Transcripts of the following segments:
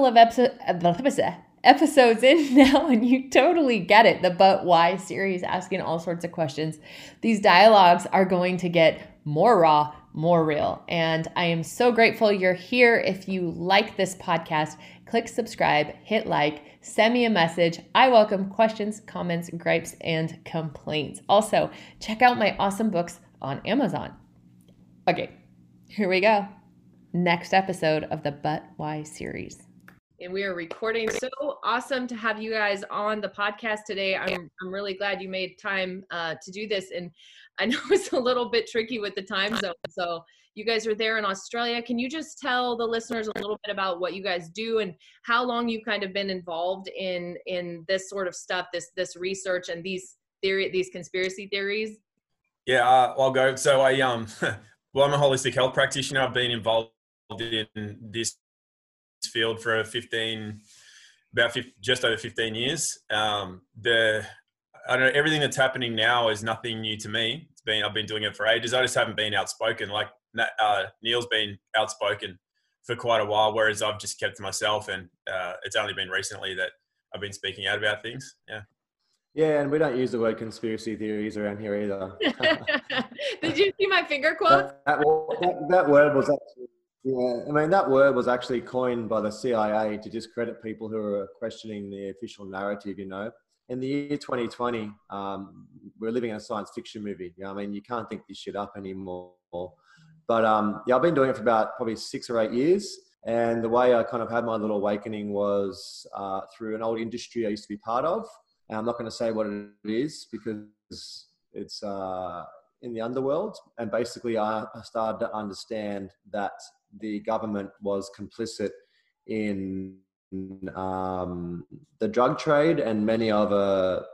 Couple of episodes episodes in now and you totally get it the but why series asking all sorts of questions. These dialogues are going to get more raw more real and i am so grateful you're here. If you like this podcast click subscribe hit like send me a message. I welcome questions comments gripes and complaints. Also check out my awesome books on amazon. Okay here we go. Next episode of the but why series and we are recording. So awesome to have you guys on the podcast today. I'm I'm really glad you made time uh, to do this, and I know it's a little bit tricky with the time zone. So you guys are there in Australia. Can you just tell the listeners a little bit about what you guys do and how long you've kind of been involved in in this sort of stuff, this this research and these theory, these conspiracy theories? Yeah, uh, I'll go. So I um, well, I'm a holistic health practitioner. I've been involved in this field for 15, about 50, just over 15 years. Um, the I don't know everything that's happening now is nothing new to me. It's been I've been doing it for ages. I just haven't been outspoken. Like uh, Neil's been outspoken for quite a while, whereas I've just kept to myself, and uh, it's only been recently that I've been speaking out about things. Yeah. Yeah, and we don't use the word conspiracy theories around here either. Did you see my finger quote? That, that, that, word was actually yeah, I mean, that word was actually coined by the CIA to discredit people who are questioning the official narrative, you know. In the year 2020, um, we're living in a science fiction movie. You know, I mean, you can't think this shit up anymore. But um, yeah, I've been doing it for about probably six or eight years. And the way I kind of had my little awakening was uh, through an old industry I used to be part of. And I'm not going to say what it is because it's uh, in the underworld. And basically, I started to understand that the government was complicit in um, the drug trade and many other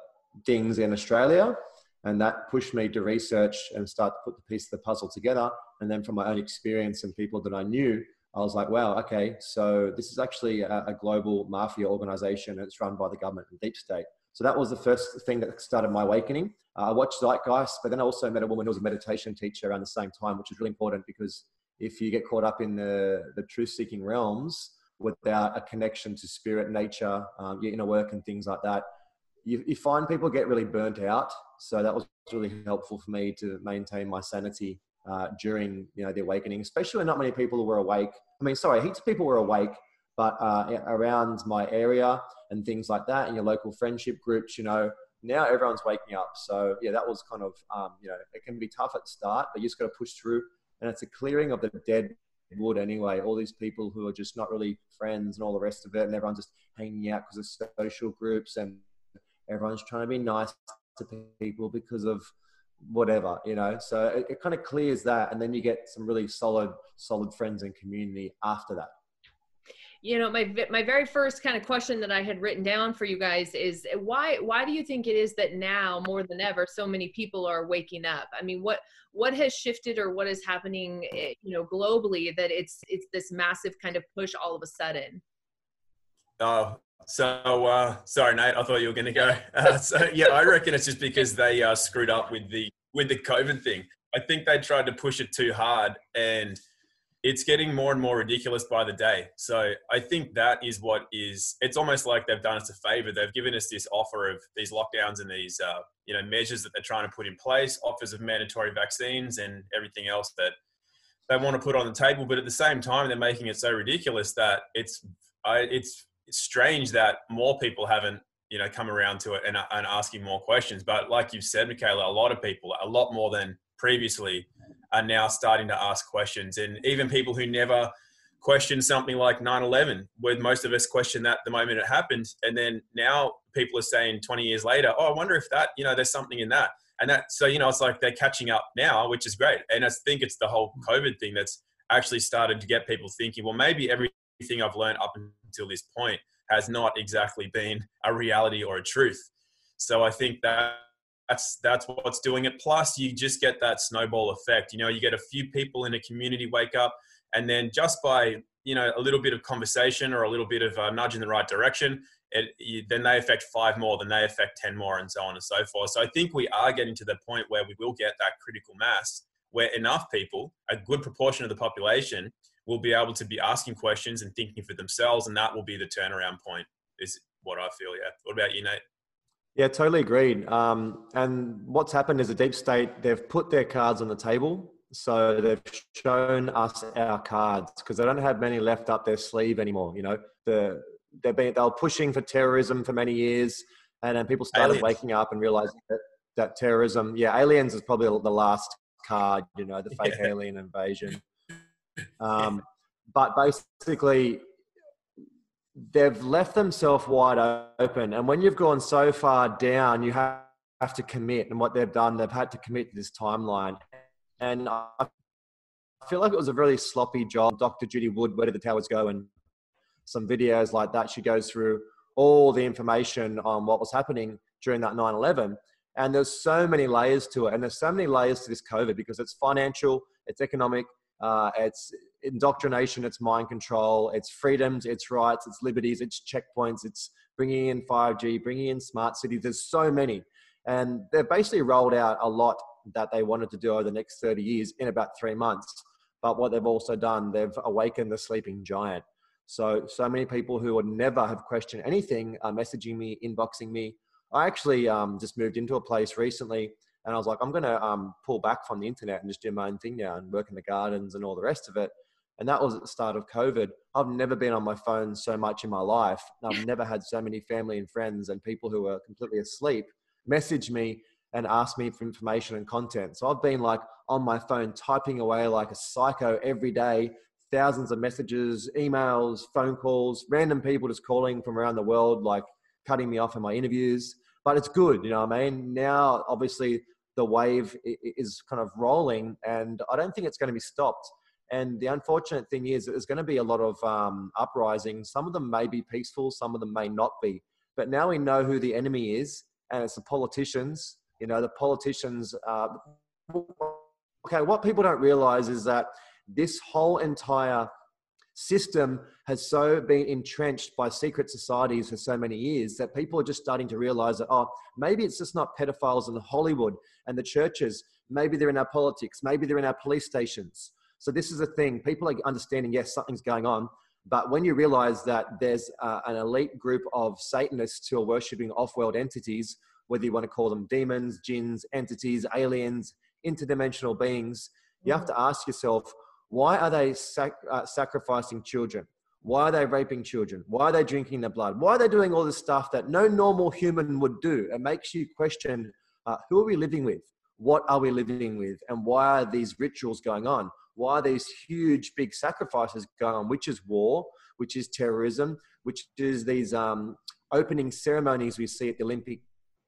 things in Australia. And that pushed me to research and start to put the piece of the puzzle together. And then from my own experience and people that I knew, I was like, wow, okay, so this is actually a, a global mafia organization and it's run by the government and deep state. So that was the first thing that started my awakening. Uh, I watched Zeitgeist, but then I also met a woman who was a meditation teacher around the same time, which was really important because if you get caught up in the, the truth seeking realms without a connection to spirit, nature, um, your inner work, and things like that, you, you find people get really burnt out. So that was really helpful for me to maintain my sanity uh, during you know the awakening, especially when not many people were awake. I mean, sorry, heaps of people were awake, but uh, around my area and things like that, in your local friendship groups, you know, now everyone's waking up. So yeah, that was kind of um, you know it can be tough at start, but you just got to push through and it's a clearing of the dead wood anyway. All these people who are just not really friends and all the rest of it, and everyone's just hanging out because of social groups, and everyone's trying to be nice to people because of whatever, you know. So it, it kind of clears that, and then you get some really solid, solid friends and community after that you know my my very first kind of question that i had written down for you guys is why why do you think it is that now more than ever so many people are waking up? I mean what what has shifted or what is happening eh, you know globally that it's it's this massive kind of push all of a sudden? Oh so uh sorry nate i thought you were going to go. Uh, so yeah i reckon it's just because they uh screwed up with the with the covid thing. I think they tried to push it too hard and it's getting more and more ridiculous by the day. So I think that is what is. It's almost like they've done us a favor. They've given us this offer of these lockdowns and these, uh, you know, measures that they're trying to put in place, offers of mandatory vaccines and everything else that they want to put on the table. But at the same time, they're making it so ridiculous that it's, I, it's, strange that more people haven't, you know, come around to it and, and asking more questions. But like you've said, Michaela, a lot of people, a lot more than previously are now starting to ask questions. And even people who never questioned something like 9 11, where most of us questioned that the moment it happened. And then now people are saying 20 years later, oh, I wonder if that, you know, there's something in that. And that, so, you know, it's like they're catching up now, which is great. And I think it's the whole COVID thing that's actually started to get people thinking, well, maybe everything I've learned up until this point has not exactly been a reality or a truth. So I think that that's that's what's doing it. Plus, you just get that snowball effect. You know, you get a few people in a community wake up, and then just by you know a little bit of conversation or a little bit of a nudge in the right direction, it, you, then they affect five more, then they affect ten more, and so on and so forth. So I think we are getting to the point where we will get that critical mass, where enough people, a good proportion of the population, will be able to be asking questions and thinking for themselves, and that will be the turnaround point. Is what I feel. Yeah. What about you, Nate? Yeah, totally agreed. Um, and what's happened is the deep state, they've put their cards on the table. So they've shown us our cards because they don't have many left up their sleeve anymore. You know, the, they've been, they were pushing for terrorism for many years. And then people started aliens. waking up and realizing that, that terrorism, yeah, aliens is probably the last card, you know, the fake yeah. alien invasion. Um, but basically, they've left themselves wide open. And when you've gone so far down, you have, to commit. And what they've done, they've had to commit to this timeline. And I feel like it was a really sloppy job. Dr. Judy Wood, Where Did the Towers Go? And some videos like that. She goes through all the information on what was happening during that 9 11. And there's so many layers to it. And there's so many layers to this COVID because it's financial, it's economic, uh, it's indoctrination, it's mind control, it's freedoms, it's rights, it's liberties, it's checkpoints, it's bringing in 5G, bringing in smart cities. There's so many. And they've basically rolled out a lot that they wanted to do over the next 30 years in about three months. But what they've also done, they've awakened the sleeping giant. So, so many people who would never have questioned anything are messaging me, inboxing me. I actually um, just moved into a place recently and I was like, I'm going to um, pull back from the internet and just do my own thing now and work in the gardens and all the rest of it. And that was at the start of COVID. I've never been on my phone so much in my life. I've never had so many family and friends and people who are completely asleep message me and ask me for information and content. So I've been like on my phone typing away like a psycho every day, thousands of messages, emails, phone calls, random people just calling from around the world, like cutting me off in my interviews. But it's good, you know what I mean? Now, obviously, the wave is kind of rolling, and I don't think it's going to be stopped. And the unfortunate thing is, there's going to be a lot of um, uprisings. Some of them may be peaceful, some of them may not be. But now we know who the enemy is, and it's the politicians. You know, the politicians. Uh, okay, what people don't realize is that this whole entire system has so been entrenched by secret societies for so many years that people are just starting to realize that, oh, maybe it's just not pedophiles in Hollywood and the churches. Maybe they're in our politics. Maybe they're in our police stations. So this is a thing. People are understanding, yes, something's going on. But when you realize that there's uh, an elite group of Satanists who are worshipping off world entities, whether you want to call them demons, jinns, entities, aliens, interdimensional beings, you have to ask yourself, why are they sac- uh, sacrificing children? Why are they raping children? Why are they drinking their blood? Why are they doing all this stuff that no normal human would do? It makes you question uh, who are we living with? What are we living with? And why are these rituals going on? Why are these huge, big sacrifices going on? Which is war, which is terrorism, which is these um, opening ceremonies we see at the Olympic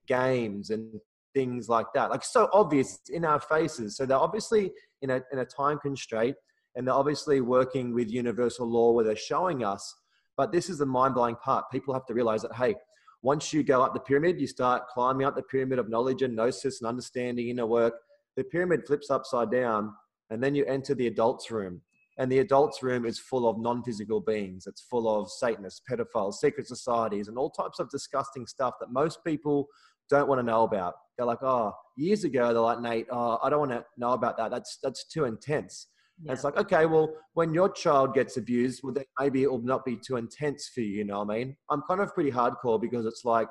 Games and things like that. Like so obvious in our faces. So they're obviously in a, in a time constraint and they're obviously working with universal law where they're showing us. But this is the mind blowing part. People have to realize that, hey, once you go up the pyramid, you start climbing up the pyramid of knowledge and gnosis and understanding inner work. The pyramid flips upside down, and then you enter the adults' room. And the adults' room is full of non physical beings. It's full of Satanists, pedophiles, secret societies, and all types of disgusting stuff that most people don't want to know about. They're like, oh, years ago, they're like, Nate, oh, I don't want to know about that. That's, that's too intense. Yeah. it's like, okay, well, when your child gets abused, well, then maybe it will not be too intense for you. You know what I mean? I'm kind of pretty hardcore because it's like,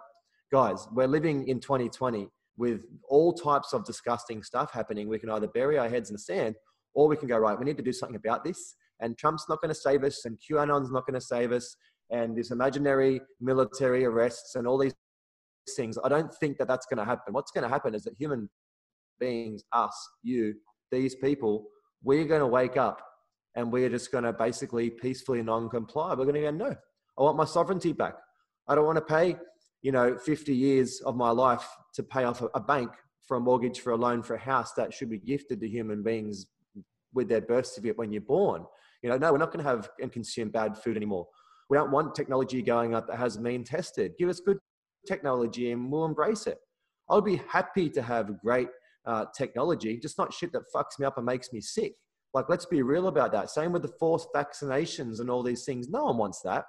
guys, we're living in 2020 with all types of disgusting stuff happening. We can either bury our heads in the sand or we can go, right, we need to do something about this. And Trump's not going to save us, and QAnon's not going to save us, and this imaginary military arrests and all these things. I don't think that that's going to happen. What's going to happen is that human beings, us, you, these people, we're going to wake up and we're just going to basically peacefully non-comply. We're going to go, no, I want my sovereignty back. I don't want to pay, you know, 50 years of my life to pay off a bank for a mortgage, for a loan, for a house that should be gifted to human beings with their birth certificate when you're born. You know, no, we're not going to have and consume bad food anymore. We don't want technology going up that hasn't been tested. Give us good technology and we'll embrace it. I'll be happy to have great uh, technology, just not shit that fucks me up and makes me sick. Like, let's be real about that. Same with the forced vaccinations and all these things. No one wants that.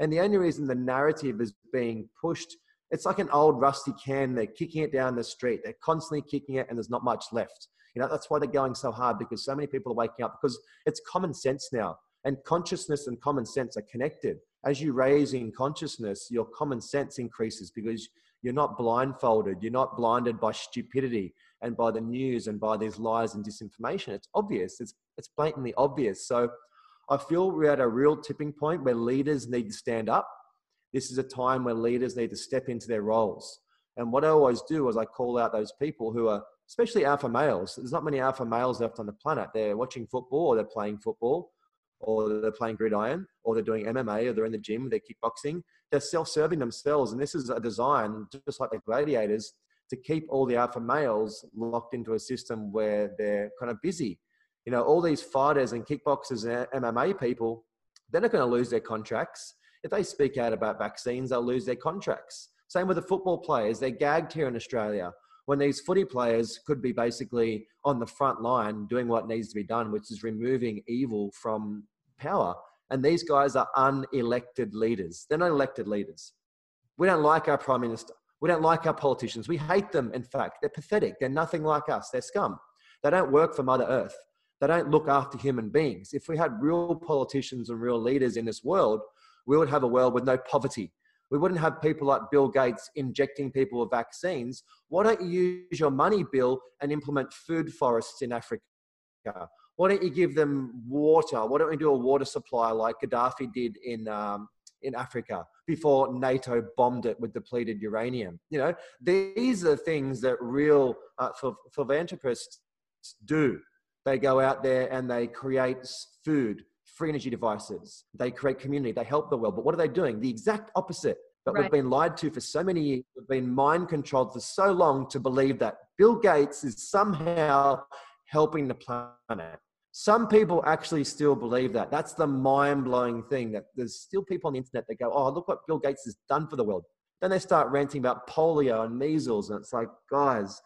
And the only reason the narrative is being pushed, it's like an old rusty can. They're kicking it down the street. They're constantly kicking it, and there's not much left. You know, that's why they're going so hard because so many people are waking up because it's common sense now. And consciousness and common sense are connected. As you raise in consciousness, your common sense increases because you're not blindfolded. You're not blinded by stupidity and by the news and by these lies and disinformation. It's obvious. It's, it's blatantly obvious. So I feel we're at a real tipping point where leaders need to stand up. This is a time where leaders need to step into their roles. And what I always do is I call out those people who are, especially alpha males. There's not many alpha males left on the planet. They're watching football or they're playing football or they're playing gridiron or they're doing MMA or they're in the gym, they're kickboxing. They're self serving themselves. And this is a design, just like the gladiators, to keep all the alpha males locked into a system where they're kind of busy you know, all these fighters and kickboxers and MMA people, they're not going to lose their contracts. If they speak out about vaccines, they'll lose their contracts. Same with the football players. They're gagged here in Australia when these footy players could be basically on the front line doing what needs to be done, which is removing evil from power. And these guys are unelected leaders. They're not elected leaders. We don't like our prime minister. We don't like our politicians. We hate them, in fact. They're pathetic. They're nothing like us. They're scum. They don't work for Mother Earth. They don't look after human beings. If we had real politicians and real leaders in this world, we would have a world with no poverty. We wouldn't have people like Bill Gates injecting people with vaccines. Why don't you use your money, Bill, and implement food forests in Africa? Why don't you give them water? Why don't we do a water supply like Gaddafi did in, um, in Africa before NATO bombed it with depleted uranium? You know, these are things that real uh, philanthropists do. They go out there and they create food, free energy devices. They create community. They help the world. But what are they doing? The exact opposite. But right. we've been lied to for so many years. We've been mind controlled for so long to believe that Bill Gates is somehow helping the planet. Some people actually still believe that. That's the mind blowing thing that there's still people on the internet that go, oh, look what Bill Gates has done for the world. Then they start ranting about polio and measles. And it's like, guys,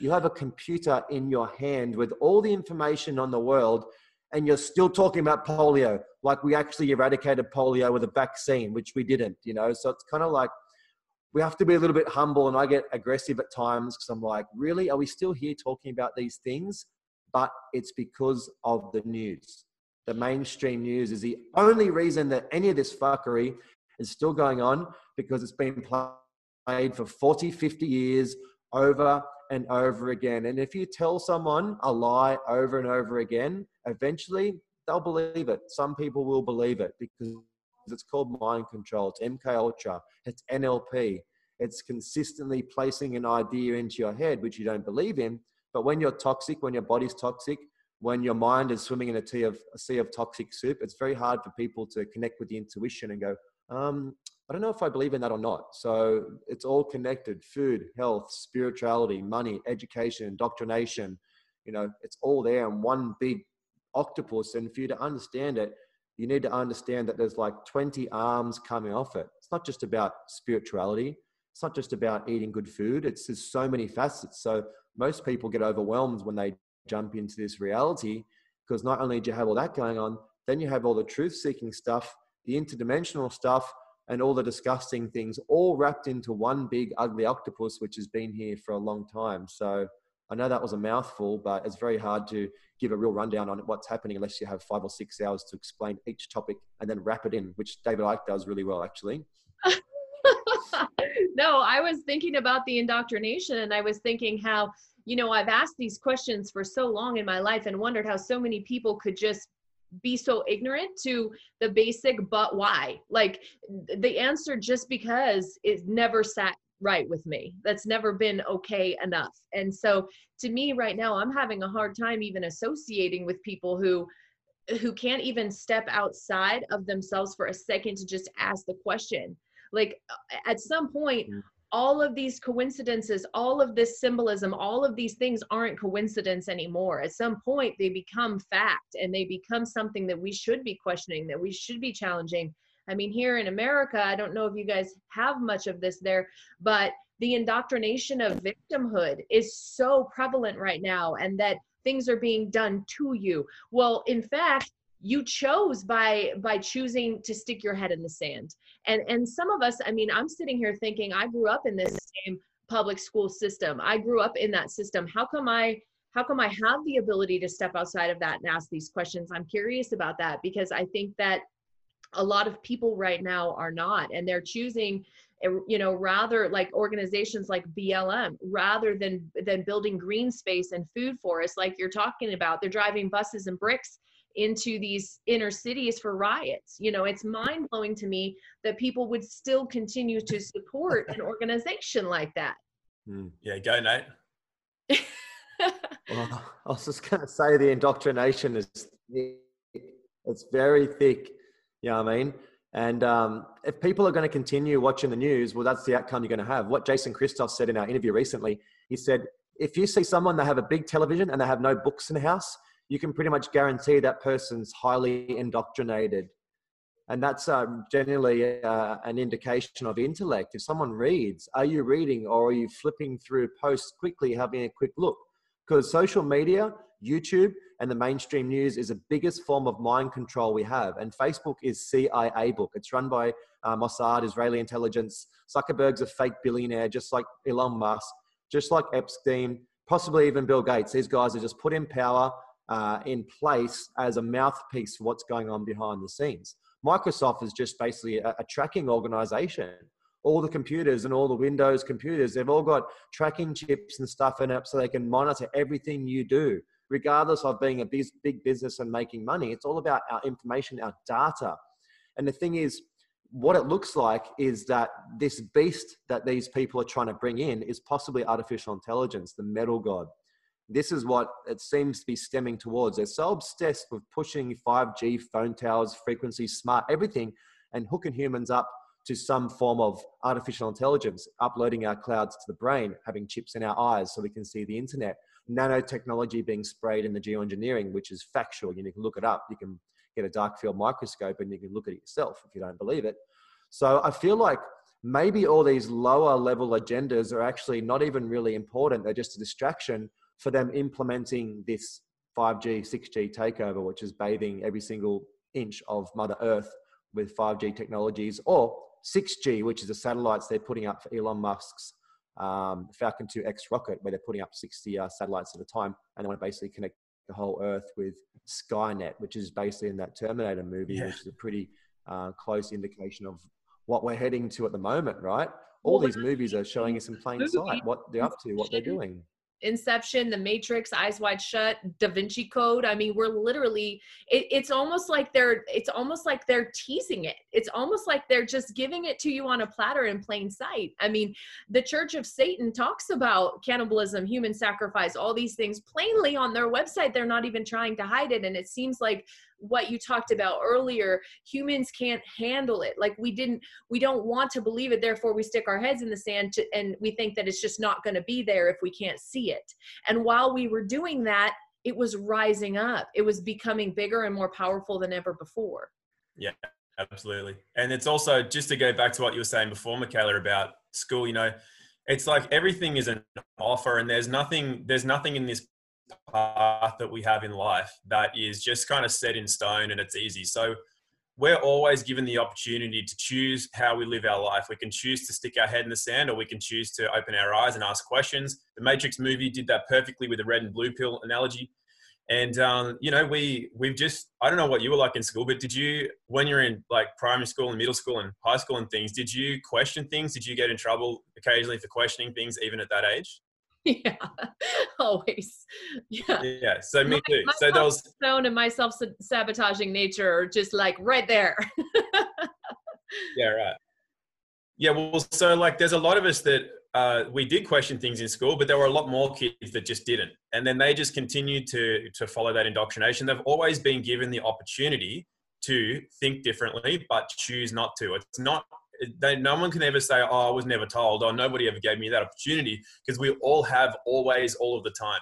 you have a computer in your hand with all the information on the world, and you're still talking about polio, like we actually eradicated polio with a vaccine, which we didn't, you know? So it's kind of like we have to be a little bit humble, and I get aggressive at times because I'm like, really? Are we still here talking about these things? But it's because of the news. The mainstream news is the only reason that any of this fuckery is still going on because it's been played for 40, 50 years over and over again. And if you tell someone a lie over and over again, eventually they'll believe it. Some people will believe it because it's called mind control. It's MK Ultra. It's NLP. It's consistently placing an idea into your head which you don't believe in. But when you're toxic, when your body's toxic, when your mind is swimming in a sea of a sea of toxic soup, it's very hard for people to connect with the intuition and go, um, I don't know if I believe in that or not. So it's all connected food, health, spirituality, money, education, indoctrination. You know, it's all there in one big octopus. And for you to understand it, you need to understand that there's like 20 arms coming off it. It's not just about spirituality, it's not just about eating good food, it's there's so many facets. So most people get overwhelmed when they jump into this reality because not only do you have all that going on, then you have all the truth seeking stuff, the interdimensional stuff, and all the disgusting things all wrapped into one big ugly octopus which has been here for a long time. So i know that was a mouthful but it's very hard to give a real rundown on what's happening unless you have five or six hours to explain each topic and then wrap it in which david icke does really well actually no i was thinking about the indoctrination and i was thinking how you know i've asked these questions for so long in my life and wondered how so many people could just be so ignorant to the basic but why. Like the answer just because it never sat right with me. That's never been okay enough. And so to me right now i'm having a hard time even associating with people who who can't even step outside of themselves for a second to just ask the question like at some point mm. all of these coincidences, all of this symbolism, all of these things aren't coincidence anymore. At some point, they become fact and they become something that we should be questioning, that we should be challenging. I mean, here in America, I don't know if you guys have much of this there, but the indoctrination of victimhood is so prevalent right now, and that things are being done to you. Well, in fact, you chose by by choosing to stick your head in the sand. And and some of us i mean i'm sitting here thinking i grew up in this same public school system. I grew up in that system. How come i how come i have the ability to step outside of that and ask these questions? I'm curious about that because i think that a lot of people right now are not and they're choosing eh, you know rather like organizations like blm rather than than building green space and food forests like you're talking about. They're driving buses and bricks into these inner cities for riots. You know, it's mind blowing to me that people would still continue to support an organization like that. Mm. Yeah, go, Nate. well, I was just going to say the indoctrination is it's very thick. You know what I mean? And um, if people are going to continue watching the news, well, that's the outcome you're going to have. What Jason Christoff said in our interview recently, he said, if you see someone they have a big television and they have no books in the house, you can pretty much guarantee that person's highly indoctrinated. And that's um, generally uh, an indication of intellect. If someone reads, are you reading or are you flipping through posts quickly, having a quick look? Because social media, YouTube, and the mainstream news is the biggest form of mind control we have. And Facebook is CIA book. It's run by uh, Mossad, Israeli intelligence. Zuckerberg's a fake billionaire, just like Elon Musk, just like Epstein, possibly even Bill Gates. These guys are just put in power uh, in place as a mouthpiece for what's going on behind the scenes. Microsoft is just basically a, a tracking organization. All the computers and all the Windows computers, they've all got tracking chips and stuff in it so they can monitor everything you do, regardless of being a big, big business and making money. It's all about our information, our data. And the thing is, what it looks like is that this beast that these people are trying to bring in is possibly artificial intelligence, the metal god this is what it seems to be stemming towards. They're so obsessed with pushing 5G, phone towers, frequencies, smart everything, and hooking humans up to some form of artificial intelligence, uploading our clouds to the brain, having chips in our eyes so we can see the internet, nanotechnology being sprayed in the geoengineering, which is factual. You can look it up. You can get a dark field microscope and you can look at it yourself if you don't believe it. So I feel like maybe all these lower level agendas are actually not even really important. They're just a distraction for them implementing this 5G, 6G takeover, which is bathing every single inch of Mother Earth with 5G technologies, or 6G, which is the satellites they're putting up for Elon Musk's um, Falcon 2X rocket, where they're putting up 60 uh, satellites at a time, and they want to basically connect the whole Earth with Skynet, which is basically in that Terminator movie, yeah. which is a pretty uh, close indication of what we're heading to at the moment, right? All well, these movies are showing us in plain sight what they're up to, what they're doing. Inception, The Matrix, Eyes Wide Shut, Da Vinci Code. I mean, we're literally it, it's almost like they're it's almost like they're teasing it. It's almost like they're just giving it to you on a platter in plain sight. I mean, the Church of Satan talks about cannibalism, human sacrifice, all these things plainly on their website. They're not even trying to hide it and it seems like what you talked about earlier humans can't handle it. Like we didn't we don't want to believe it therefore we stick our heads in the sand to, and we think that it's just not going to be there if we can't see it. And while we were doing that it was rising up. It was becoming bigger and more powerful than ever before. Yeah absolutely. And it's also just to go back to what you were saying before michaela about school you know it's like everything is an offer and there's nothing there's nothing in this path that we have in life that is just kind of set in stone and it's easy. So we're always given the opportunity to choose how we live our life. We can choose to stick our head in the sand or we can choose to open our eyes and ask questions. The Matrix movie did that perfectly with the red and blue pill analogy. And um, you know, we we've just I don't know what you were like in school, but did you when you're in like primary school and middle school and high school and things, did you question things? Did you get in trouble occasionally for questioning things even at that age? yeah always. Yeah. Yeah so me too. my, so those zone and my self-sabotaging nature are just like right there. Yeah right. Yeah well so like there's a lot of us that uh, we did question things in school but there were a lot more kids that just didn't. And then they just continued to to follow that indoctrination. They've always been given the opportunity to think differently but choose not to. It's not they, no one can ever say, "Oh, I was never told," or "Nobody ever gave me that opportunity," because we all have always, all of the time.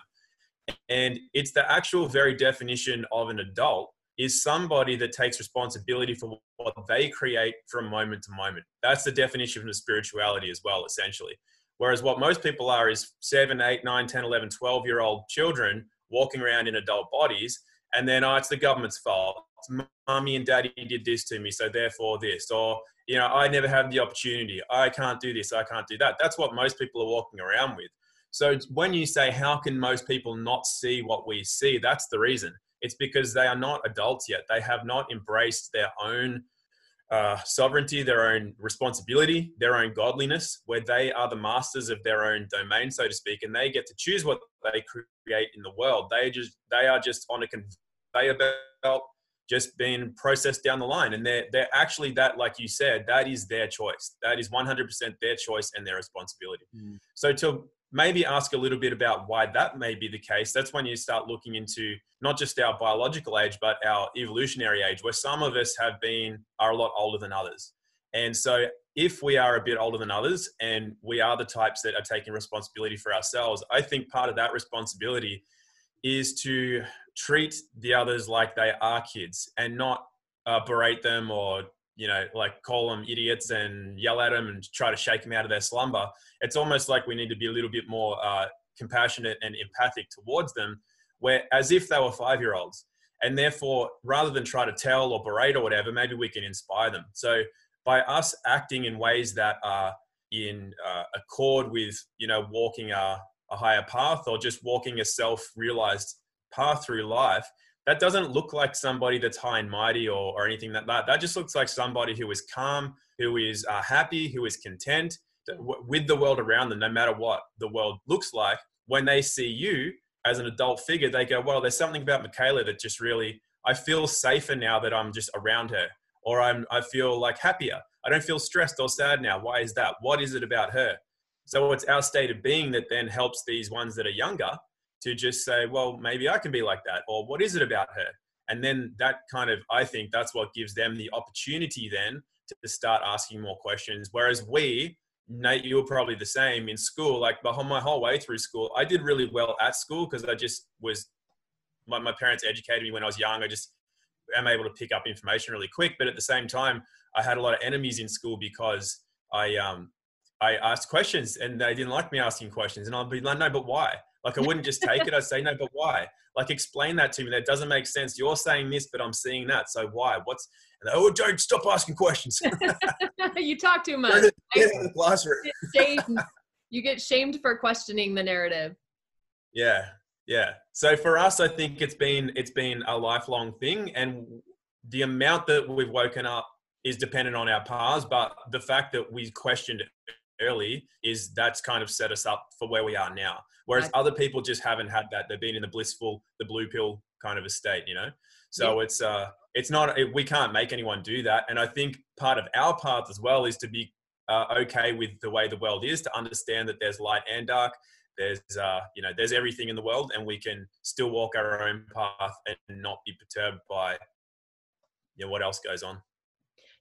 And it's the actual very definition of an adult is somebody that takes responsibility for what they create from moment to moment. That's the definition of spirituality as well, essentially. Whereas what most people are is 7, 8, 9, 10, 11, 12 year old children walking around in adult bodies. And then, oh, it's the government's fault. It's mommy and daddy did this to me, so therefore this. Or, you know, I never had the opportunity. I can't do this. I can't do that. That's what most people are walking around with. So when you say, how can most people not see what we see? That's the reason. It's because they are not adults yet. They have not embraced their own uh, sovereignty, their own responsibility, their own godliness, where they are the masters of their own domain, so to speak, and they get to choose what they create in the world. They just they are just on a conveyor belt, just being processed down the line, and they're they're actually that, like you said, that is their choice. That is 100% their choice and their responsibility. Mm. So to maybe ask a little bit about why that may be the case. That's when you start looking into not just our biological age, but our evolutionary age, where some of us have been, are a lot older than others. And so if we are a bit older than others and we are the types that are taking responsibility for ourselves, I think part of that responsibility is to treat the others like they are kids and not uh, berate them or you know, like call them idiots and yell at them and try to shake them out of their slumber. It's almost like we need to be a little bit more uh, compassionate and empathic towards them, where as if they were five year olds. And therefore, rather than try to tell or berate or whatever, maybe we can inspire them. So by us acting in ways that are in uh, accord with, you know, walking a, a higher path or just walking a self realized path through life, that doesn't look like somebody that's high and mighty or, or anything like that. That just looks like somebody who is calm, who is uh, happy, who is content with the world around them, no matter what the world looks like. When they see you as an adult figure, they go, well, there's something about Michaela that just really, I feel safer now that I'm just around her, or I'm, I feel like happier. I don't feel stressed or sad now. Why is that? What is it about her? So it's our state of being that then helps these ones that are younger to just say, well, maybe I can be like that, or what is it about her? And then that kind of, I think that's what gives them the opportunity then to start asking more questions. Whereas we, Nate, you were probably the same in school. Like my whole way through school, I did really well at school because I just was. My, my parents educated me when I was young. I just am able to pick up information really quick. But at the same time, I had a lot of enemies in school because I um I asked questions and they didn't like me asking questions, and I'd be like, no, but why? Like I wouldn't just take it. I'd say, no, but why? Like explain that to me. That doesn't make sense. You're saying this, but I'm seeing that. So why? What's and they, oh, don't stop asking questions. you talk too much. Get in the classroom. you get shamed for questioning the narrative. Yeah, yeah. So for us, I think it's been it's been a lifelong thing, and the amount that we've woken up is dependent on our paths. But the fact that we questioned early is that's kind of set us up for where we are now. Whereas right. other people just haven't had that. They've been in the blissful, the blue pill kind of a state, you know? So yeah. it's, uh, it's not, it, we can't make anyone do that. And I think part of our path as well is to be uh, okay with the way the world is, to understand that there's light and dark. There's, uh, you know, there's everything in the world and we can still walk our own path and not be perturbed by, you know, what else goes on.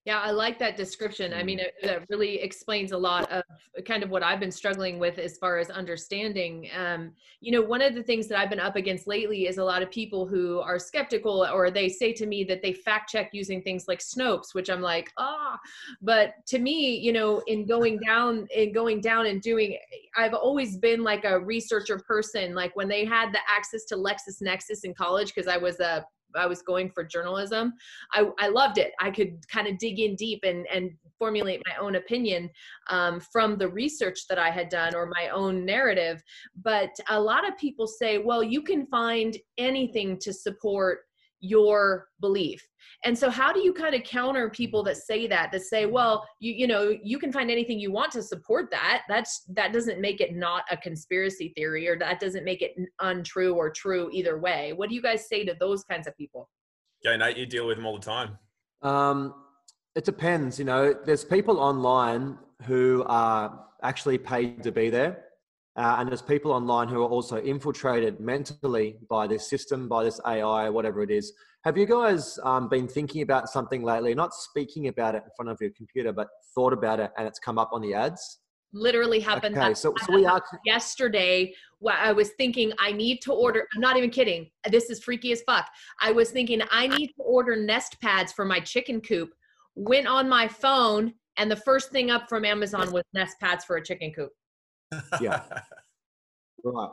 Yeah, I like that description. I mean, mm. it, it, really explains a lot of kind of what I've been struggling with as far as understanding. Um, you know, one of the things that I've been up against lately is a lot of people who are skeptical or they say to me that they fact check using things like Snopes, which I'm like, ah. But to me, you know, in going down, in going down and doing, I've always been like a researcher person. Like when they had the access to LexisNexis in college, because I was a I was going for journalism, I, I loved it. I could kind of dig in deep and, and formulate my own opinion um, from the research that I had done or my own narrative. But a lot of people say, well, you can find anything to support your belief and so how do you kind of counter people that say that that say well you you know you can find anything you want to support that. That's that doesn't make it not a conspiracy theory or that doesn't make it untrue or true either way. What do you guys say to those kinds of people? Yeah nate you deal with them all the time. Um it depends you know there's people online who are actually paid to be there Uh, and there's people online who are also infiltrated mentally by this system, by this AI, whatever it is. Have you guys um, been thinking about something lately? Not speaking about it in front of your computer, but thought about it and it's come up on the ads? Literally happened. Okay, so, so we are yesterday. I was thinking I need to order. I'm not even kidding. This is freaky as fuck. I was thinking I need to order nest pads for my chicken coop. Went on my phone, and the first thing up from Amazon was nest pads for a chicken coop yeah. Right.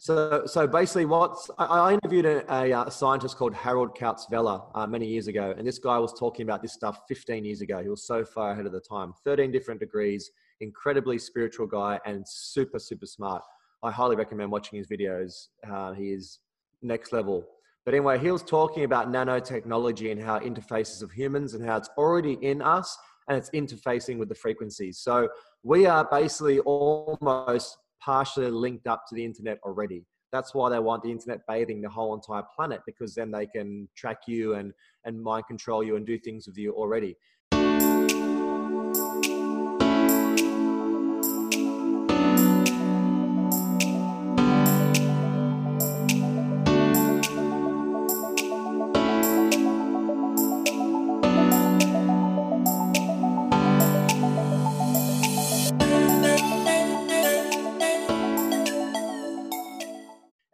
So, so basically, what's I, interviewed a, a, uh, scientist called Harald Kautz-Vella uh, many years ago, and this guy was talking about this stuff 15 years ago. He was so far ahead of the time. 13 different degrees, incredibly spiritual guy, and super, super smart. I highly recommend watching his videos. Uh, he is next level. But anyway, he was talking about nanotechnology and how interfaces of humans and how it's already in us and it's interfacing with the frequencies. So we are basically almost partially linked up to the internet already. That's why they want the internet bathing the whole entire planet because then they can track you and, and mind control you and do things with you already.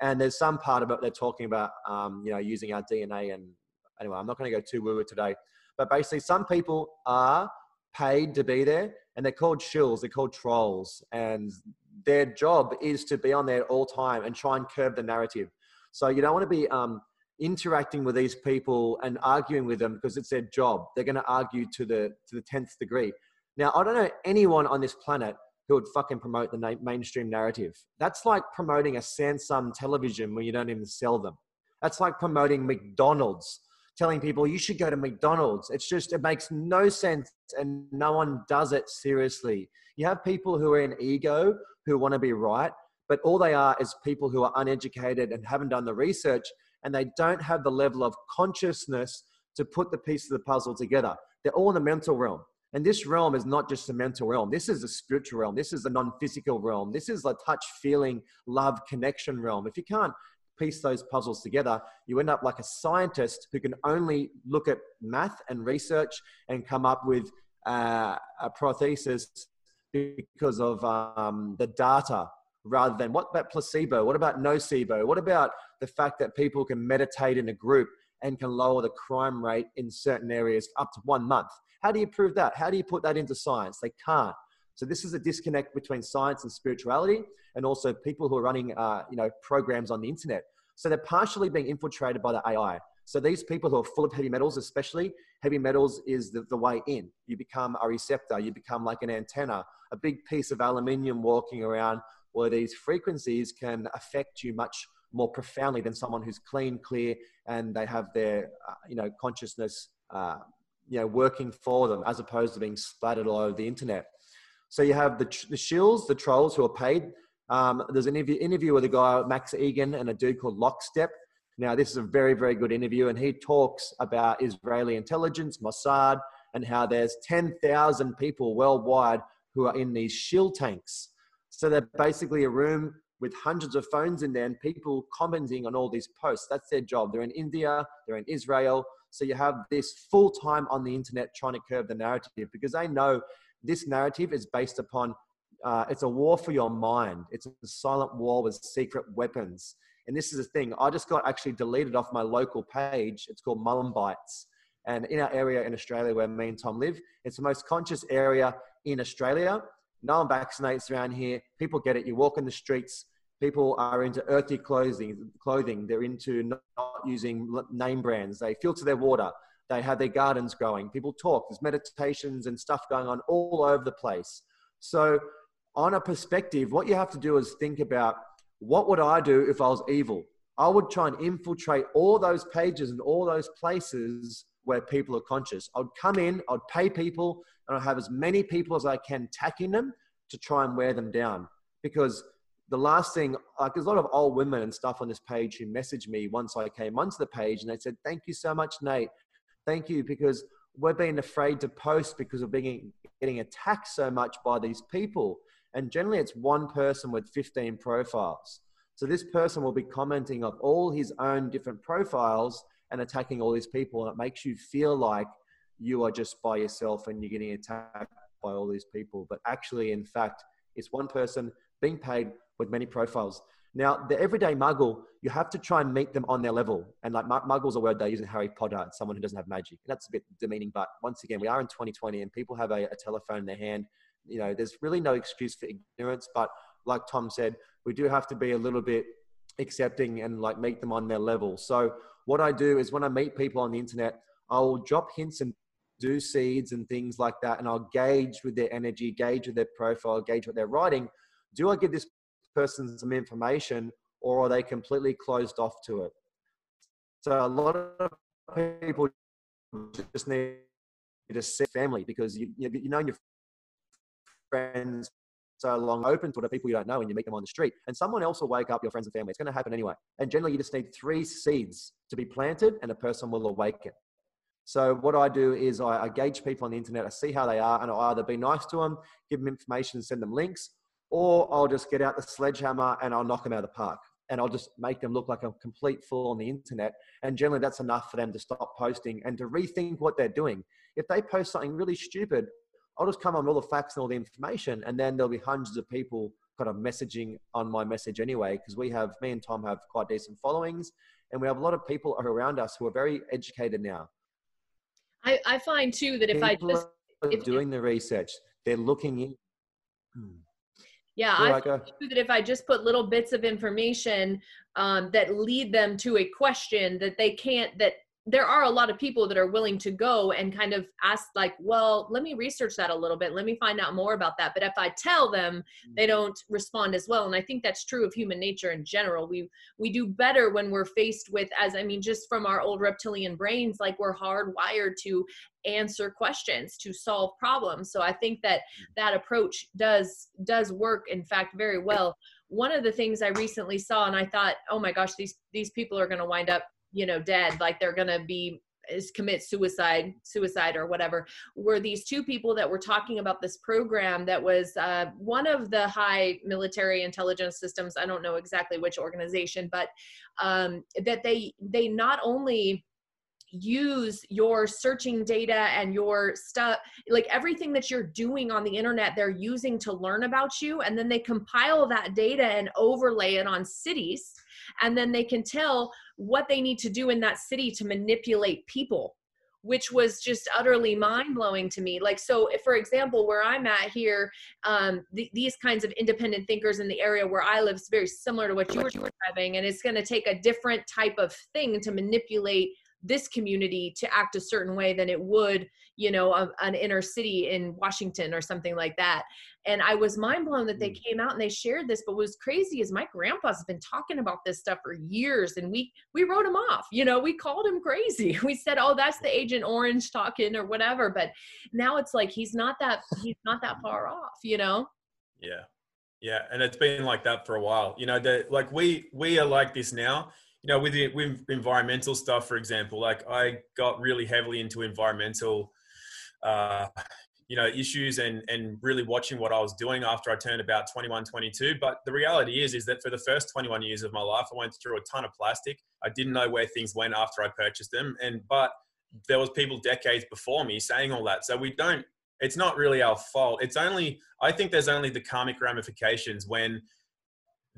And there's some part of it they're talking about, um, you know, using our DNA. And anyway, I'm not going to go too woo today, but basically, some people are paid to be there, and they're called shills. They're called trolls, and their job is to be on there all time and try and curb the narrative. So you don't want to be um, interacting with these people and arguing with them because it's their job. They're going to argue to the to the tenth degree. Now, I don't know anyone on this planet who would fucking promote the mainstream narrative. That's like promoting a Samsung television when you don't even sell them. That's like promoting McDonald's, telling people you should go to McDonald's. It's just, it makes no sense and no one does it seriously. You have people who are in ego who want to be right, but all they are is people who are uneducated and haven't done the research and they don't have the level of consciousness to put the piece of the puzzle together. They're all in the mental realm. And this realm is not just a mental realm. This is a spiritual realm. This is a non-physical realm. This is a touch, feeling, love, connection realm. If you can't piece those puzzles together, you end up like a scientist who can only look at math and research and come up with uh, a prothesis because of um, the data rather than what about placebo? What about nocebo? What about the fact that people can meditate in a group and can lower the crime rate in certain areas up to one month? How do you prove that? How do you put that into science? They can't. So this is a disconnect between science and spirituality, and also people who are running, uh, you know, programs on the internet. So they're partially being infiltrated by the AI. So these people who are full of heavy metals, especially heavy metals, is the, the way in. You become a receptor. You become like an antenna, a big piece of aluminium walking around, where these frequencies can affect you much more profoundly than someone who's clean, clear, and they have their, uh, you know, consciousness uh, you know, working for them as opposed to being splattered all over the internet. So you have the, the shills, the trolls who are paid. Um, there's an interview, interview with a guy, Max Igan, and a dude called Lockstep. Now, this is a very, very good interview, and he talks about Israeli intelligence, Mossad, and how there's 10,000 people worldwide who are in these shill tanks. So they're basically a room with hundreds of phones in there and people commenting on all these posts. That's their job. They're in India, they're in Israel, so you have this full time on the internet trying to curb the narrative because they know this narrative is based upon uh, it's a war for your mind. It's a silent war with secret weapons. And this is the thing. I just got actually deleted off my local page. It's called Mullumbimtes. And in our area in Australia where me and Tom live, it's the most conscious area in Australia. No one vaccinates around here. People get it. You walk in the streets, people are into earthy clothing clothing. They're into not using name brands. They filter their water. They have their gardens growing. People talk. There's meditations and stuff going on all over the place. So on a perspective what you have to do is think about what would i do if i was evil? I would try and infiltrate all those pages and all those places where people are conscious. I'd come in i'd pay people and i'd have as many people as i can tacking them to try and wear them down because the last thing, like there's a lot of old women and stuff on this page who messaged me once I came onto the page and they said, Thank you so much, Nate. Thank you because we're being afraid to post because of being getting attacked so much by these people. And generally, it's one person with 15 profiles. So this person will be commenting on all his own different profiles and attacking all these people. And it makes you feel like you are just by yourself and you're getting attacked by all these people. But actually, in fact, it's one person being paid with many profiles. Now, the everyday muggle, you have to try and meet them on their level. And like muggle's a word they use in Harry Potter, someone who doesn't have magic. And that's a bit demeaning. But once again, we are in 2020 and people have a, a telephone in their hand. You know, there's really no excuse for ignorance. But like Tom said, we do have to be a little bit accepting and like meet them on their level. So what I do is when I meet people on the internet, I'll drop hints and do seeds and things like that. And I'll gauge with their energy, gauge with their profile, gauge what they're writing. Do I give this person some information or are they completely closed off to it? So a lot of people just need to set family because you, you know your friends so long open to the people you don't know and you meet them on the street. And someone else will wake up your friends and family. It's going to happen anyway. And generally, you just need three seeds to be planted and a person will awaken. So what I do is I, I gauge people on the internet. I see how they are, and I'll either be nice to them, give them information, send them links, or I'll just get out the sledgehammer and I'll knock them out of the park. And I'll just make them look like a complete fool on the internet. And generally, that's enough for them to stop posting and to rethink what they're doing. If they post something really stupid, I'll just come on with all the facts and all the information, and then there'll be hundreds of people kind of messaging on my message anyway. Because we have, me and Tom have quite decent followings, and we have a lot of people around us who are very educated now. I, I find too that if People I just if, doing the research, they're looking in. Yeah, I find that if I just put little bits of information um, that lead them to a question that they can't that there are a lot of people that are willing to go and kind of ask like well let me research that a little bit. Let me find out more about that. But if i tell them they mm-hmm. don't respond as well. And i think that's true of human nature in general. We we do better when we're faced with as i mean just from our old reptilian brains like we're hardwired to answer questions to solve problems. So i think that mm. that approach does does work in fact very well. One of the things i recently saw and i thought oh my gosh these these people are going to wind up you know dead like they're gonna be is commit suicide suicide or whatever were these two people that were talking about this program that was uh, one of the high military intelligence systems i don't know exactly which organization but um, that they they not only use your searching data and your stuff like everything that you're doing on the internet they're using to learn about you and then they compile that data and overlay it on cities and then they can tell what they need to do in that city to manipulate people which was just utterly mind blowing to me. Like, so for example, where I'm at here, um, th- these kinds of independent thinkers in the area where I live is very similar to what you were describing, and it's going to take a different type of thing to manipulate this community to act a certain way than it would you know a, an inner city in washington or something like that. And i was mind blown that they mm. came out and they shared this but what was crazy is my grandpa's been talking about this stuff for years and we we wrote him off you know we called him crazy. We said oh that's the agent orange talking or whatever but now it's like he's not that he's not that far off you know? Yeah. Yeah and it's been like that for a while. You know that like we we are like this now you know, with the, with environmental stuff, for example, like I got really heavily into environmental, uh, you know, issues and and really watching what I was doing after I turned about 21, 22. But the reality is, is that for the first 21 years of my life, I went through a ton of plastic. I didn't know where things went after I purchased them, and but there was people decades before me saying all that. So we don't. It's not really our fault. It's only I think there's only the karmic ramifications when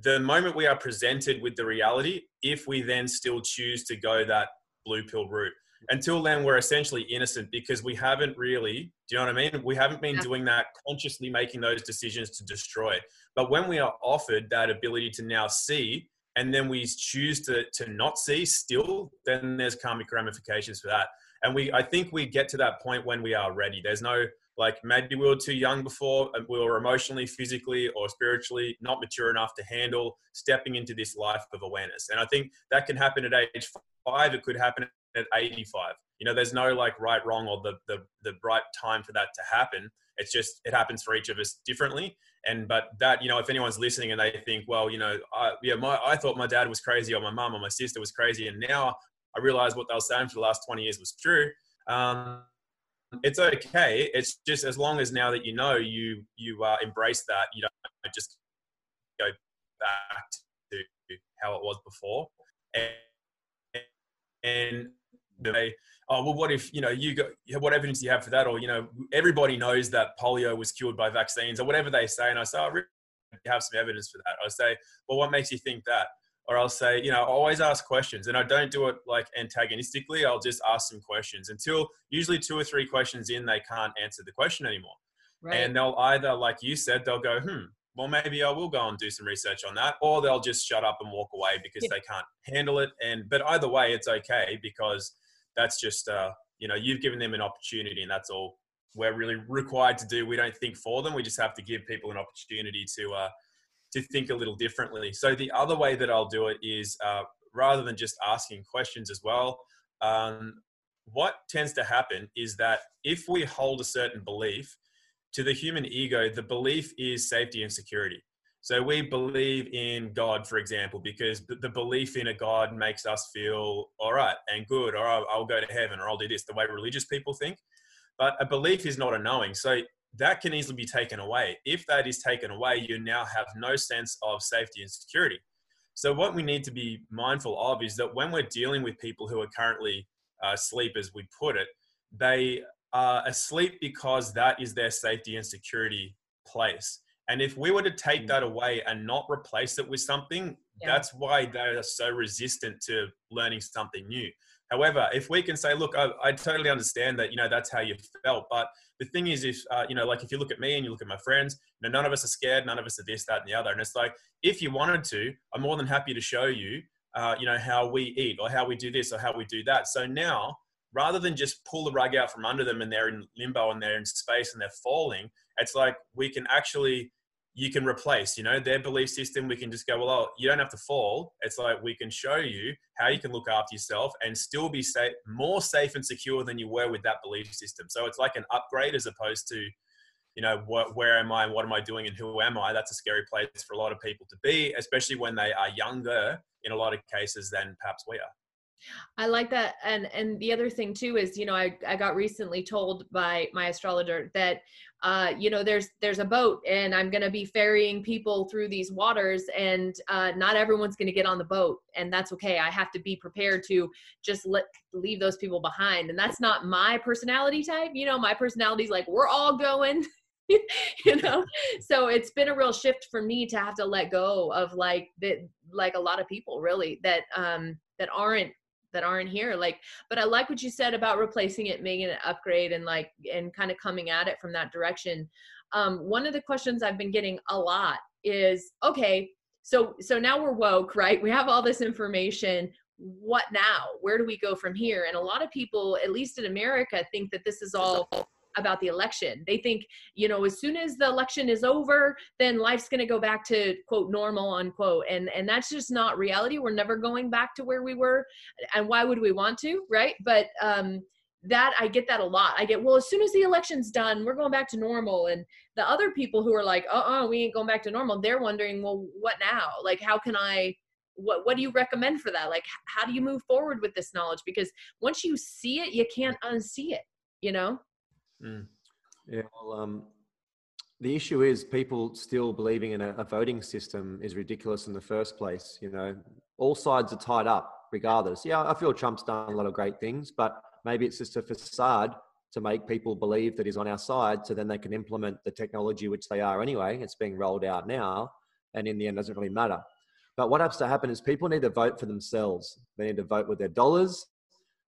the moment we are presented with the reality, if we then still choose to go that blue pill route, until then we're essentially innocent because we haven't really do you know what i mean? We haven't been doing that consciously making those decisions to destroy. But when we are offered that ability to now see and then we choose to to not see still then there's karmic ramifications for that. And we i think we get to that point when we are ready. There's no like maybe we were too young before and we were emotionally physically or spiritually not mature enough to handle stepping into this life of awareness. And i think that can happen at age five it could happen at 85 you know there's no like right wrong or the the, the right time for that to happen. It's just it happens for each of us differently. And but that you know if anyone's listening and they think well you know I, yeah my i thought my dad was crazy or my mom or my sister was crazy and now i realize what they were saying for the last 20 years was true um, it's okay. It's just as long as now that you know you you uh, embrace that, you don't just go back to how it was before. And, and they, oh well, what if you know you got what evidence do you have for that? Or you know everybody knows that polio was cured by vaccines or whatever they say. And I say, I oh, really have some evidence for that. I say, well, what makes you think that? Or I'll say, you know, I always ask questions and I don't do it like antagonistically. I'll just ask some questions until usually two or three questions in, they can't answer the question anymore. Right. And they'll either, like you said, they'll go, hmm, well, maybe I will go and do some research on that, or they'll just shut up and walk away because yeah. they can't handle it. And, but either way, it's okay because that's just, uh, you know, you've given them an opportunity and that's all we're really required to do. We don't think for them. We just have to give people an opportunity to, uh, to think a little differently. So the other way that I'll do it is uh, rather than just asking questions as well. Um, what tends to happen is that if we hold a certain belief to the human ego, the belief is safety and security. So we believe in God, for example, because the belief in a God makes us feel all right and good, or I'll, I'll go to heaven, or I'll do this, the way religious people think. But a belief is not a knowing. So that can easily be taken away. If that is taken away, you now have no sense of safety and security. So, what we need to be mindful of is that when we're dealing with people who are currently uh, asleep, as we put it, they are asleep because that is their safety and security place. And if we were to take that away and not replace it with something, yeah. that's why they are so resistant to learning something new. However, if we can say, look, I, I, totally understand that, you know, that's how you felt. But the thing is, if, uh, you know, like if you look at me and you look at my friends, you know, none of us are scared. None of us are this, that, and the other. And it's like, if you wanted to, I'm more than happy to show you, uh, you know, how we eat or how we do this or how we do that. So now, rather than just pull the rug out from under them and they're in limbo and they're in space and they're falling, it's like we can actually you can replace, you know, their belief system. We can just go, well, oh, you don't have to fall. It's like we can show you how you can look after yourself and still be safe, more safe and secure than you were with that belief system. So it's like an upgrade as opposed to, you know, what, where am I and what am I doing and who am I? That's a scary place for a lot of people to be, especially when they are younger in a lot of cases than perhaps we are. I like that. And and the other thing too is, you know, I, I got recently told by my astrologer that uh, you know, there's there's a boat and I'm gonna be ferrying people through these waters and uh, not everyone's gonna get on the boat and that's okay. I have to be prepared to just let leave those people behind. And that's not my personality type. You know, my personality's like, we're all going. you know so it's been a real shift for me to have to let go of like that like a lot of people really that um that aren't that aren't here like but i like what you said about replacing it making an upgrade and like and kind of coming at it from that direction. Um, one of the questions i've been getting a lot is okay so so now we're woke right? We have all this information. What now? Where do we go from here? And a lot of people at least in america think that this is all about the election. They think, you know, as soon as the election is over, then life's going to go back to quote normal unquote. And and that's just not reality. We're never going back to where we were. And why would we want to, right? But um that I get that a lot. I get, well, as soon as the election's done, we're going back to normal. And the other people who are like, uh-uh, we ain't going back to normal, they're wondering, well, what now? Like, how can I what what do you recommend for that like how do you move forward with this knowledge because once you see it you can't unsee it you know Mm. Yeah, well, um, the issue is people still believing in a, a, voting system is ridiculous in the first place. You know, all sides are tied up regardless. Yeah, I feel Trump's done a lot of great things, but maybe it's just a facade to make people believe that he's on our side so then they can implement the technology, which they are anyway. It's being rolled out now, and in the end, doesn't really matter. But what has to happen is people need to vote for themselves. They need to vote with their dollars.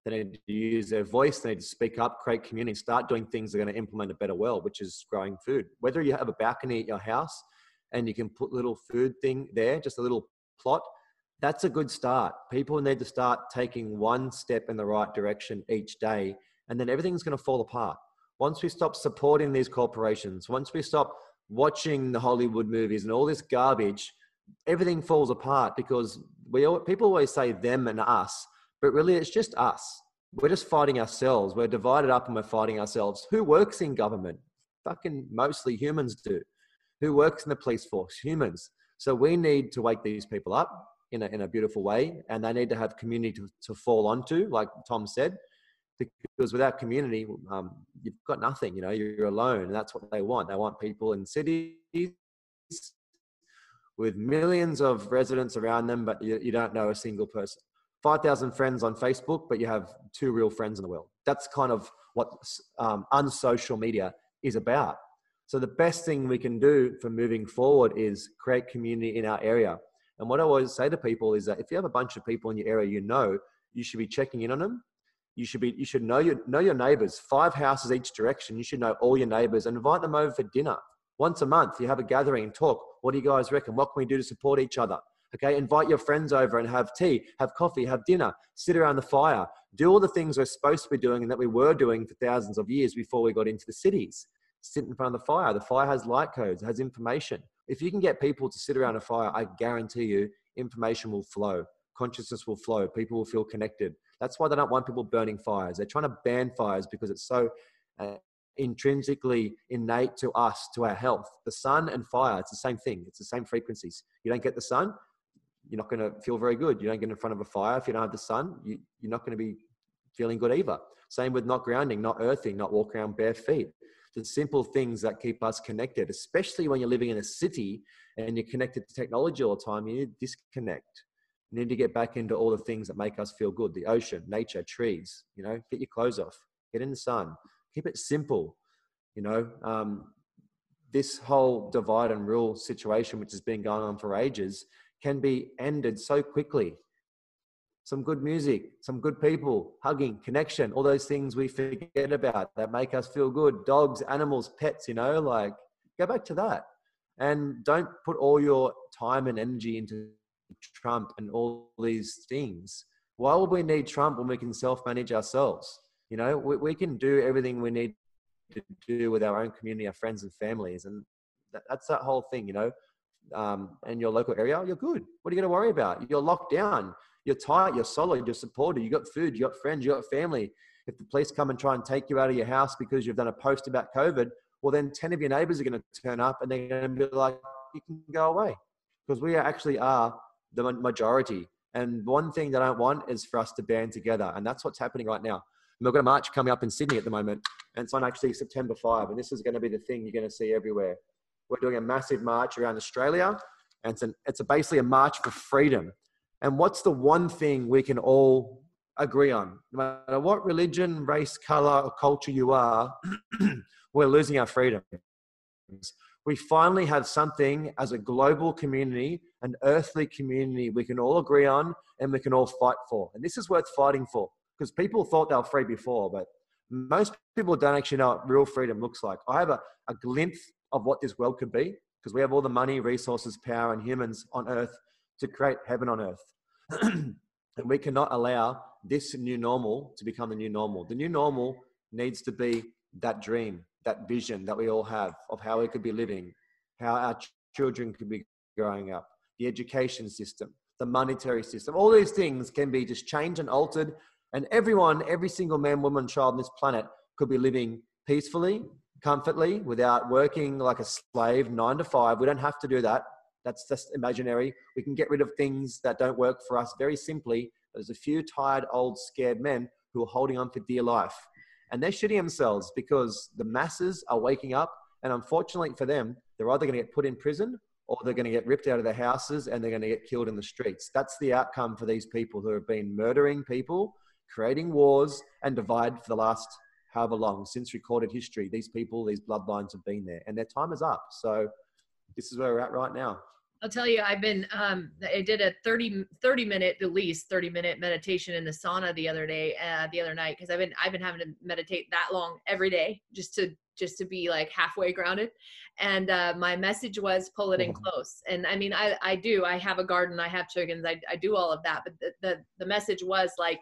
They need to use their voice. They need to speak up, create community, start doing things that are going to implement a better world, which is growing food. Whether you have a balcony at your house and you can put little food thing there, just a little plot, that's a good start. People need to start taking one step in the right direction each day, and then everything's going to fall apart. Once we stop supporting these corporations, once we stop watching the Hollywood movies and all this garbage, everything falls apart because we all, people always say them and us but really, it's just us. We're just fighting ourselves. We're divided up and we're fighting ourselves. Who works in government? Fucking mostly humans do. Who works in the police force? Humans. So we need to wake these people up in a, in a beautiful way, and they need to have community to, to fall onto, like Tom said, because without community, um, you've got nothing. You know, you're alone, and that's what they want. They want people in cities with millions of residents around them, but you, you don't know a single person. 5,000 friends on Facebook, but you have two real friends in the world. That's kind of what um, unsocial media is about. So the best thing we can do for moving forward is create community in our area. And what I always say to people is that if you have a bunch of people in your area you know, you should be checking in on them. You should be you should know your know your neighbors. Five houses each direction. You should know all your neighbors and invite them over for dinner. Once a month, you have a gathering and talk. What do you guys reckon? What can we do to support each other? Okay, invite your friends over and have tea, have coffee, have dinner, sit around the fire, do all the things we're supposed to be doing and that we were doing for thousands of years before we got into the cities. Sit in front of the fire. The fire has light codes, has information. If you can get people to sit around a fire, I guarantee you information will flow, consciousness will flow, people will feel connected. That's why they don't want people burning fires. They're trying to ban fires because it's so uh, intrinsically innate to us, to our health. The sun and fire, it's the same thing. It's the same frequencies. You don't get the sun, you're not going to feel very good. You don't get in front of a fire if you don't have the sun. You, you're not going to be feeling good either. Same with not grounding, not earthing, not walking around bare feet. The simple things that keep us connected, especially when you're living in a city and you're connected to technology all the time, you need to disconnect. You need to get back into all the things that make us feel good the ocean, nature, trees. You know, get your clothes off, get in the sun, keep it simple. You know, um, this whole divide and rule situation, which has been going on for ages, can be ended so quickly. Some good music, some good people, hugging, connection, all those things we forget about that make us feel good. Dogs, animals, pets, you know, like go back to that. And don't put all your time and energy into Trump and all these things. Why would we need Trump when we can self manage ourselves? You know, we, we can do everything we need to do with our own community, our friends and families. And that, that's that whole thing, you know um, and your local area, you're good. What are you going to worry about? You're locked down. You're tight. You're solid. You're supported. You got food. You got friends. You got family. If the police come and try and take you out of your house because you've done a post about COVID, well, then 10 of your neighbors are going to turn up and they're going to be like, you can go away. Because we actually are the majority. And one thing that I want is for us to band together. And that's what's happening right now. And we've got a march coming up in Sydney at the moment. And it's on actually September 5. And this is going to be the thing you're going to see everywhere. We're doing a massive march around Australia, and it's, an, it's a basically a march for freedom. And what's the one thing we can all agree on? No matter what religion, race, color, or culture you are, we're losing our freedom. We finally have something as a global community, an earthly community we can all agree on and we can all fight for. And this is worth fighting for because people thought they were free before, but most people don't actually know what real freedom looks like. I have a, a glimpse of what this world could be because we have all the money, resources, power, and humans on earth to create heaven on earth. and we cannot allow this new normal to become the new normal. The new normal needs to be that dream, that vision that we all have of how we could be living, how our children could be growing up, the education system, the monetary system. All these things can be just changed and altered. And everyone, every single man, woman, child on this planet could be living peacefully comfortably without working like a slave nine to five. We don't have to do that. That's just imaginary. We can get rid of things that don't work for us very simply. There's a few tired, old, scared men who are holding on for dear life. And they're shitting themselves because the masses are waking up. And unfortunately for them, they're either going to get put in prison or they're going to get ripped out of their houses and they're going to get killed in the streets. That's the outcome for these people who have been murdering people, creating wars, and divide for the last however long since recorded history, these people, these bloodlines have been there and their time is up. So this is where we're at right now. I'll tell you, I've been, um, I did a 30, 30 minute, at least 30 minute meditation in the sauna the other day, uh, the other night. Cause I've been, I've been having to meditate that long every day just to, just to be like halfway grounded. And, uh, my message was pull it in mm-hmm. close. And I mean, I, I do, I have a garden, I have chickens, I, I do all of that. But the, the, the message was like,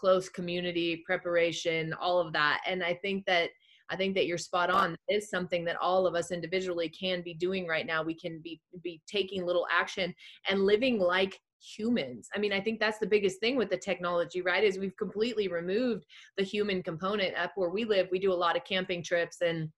close community preparation all of that. And i think that i think that you're spot on. It is something that all of us individually can be doing right now. We can be be taking little action and living like humans. I mean i think that's the biggest thing with the technology right is we've completely removed the human component up where we live. We do a lot of camping trips and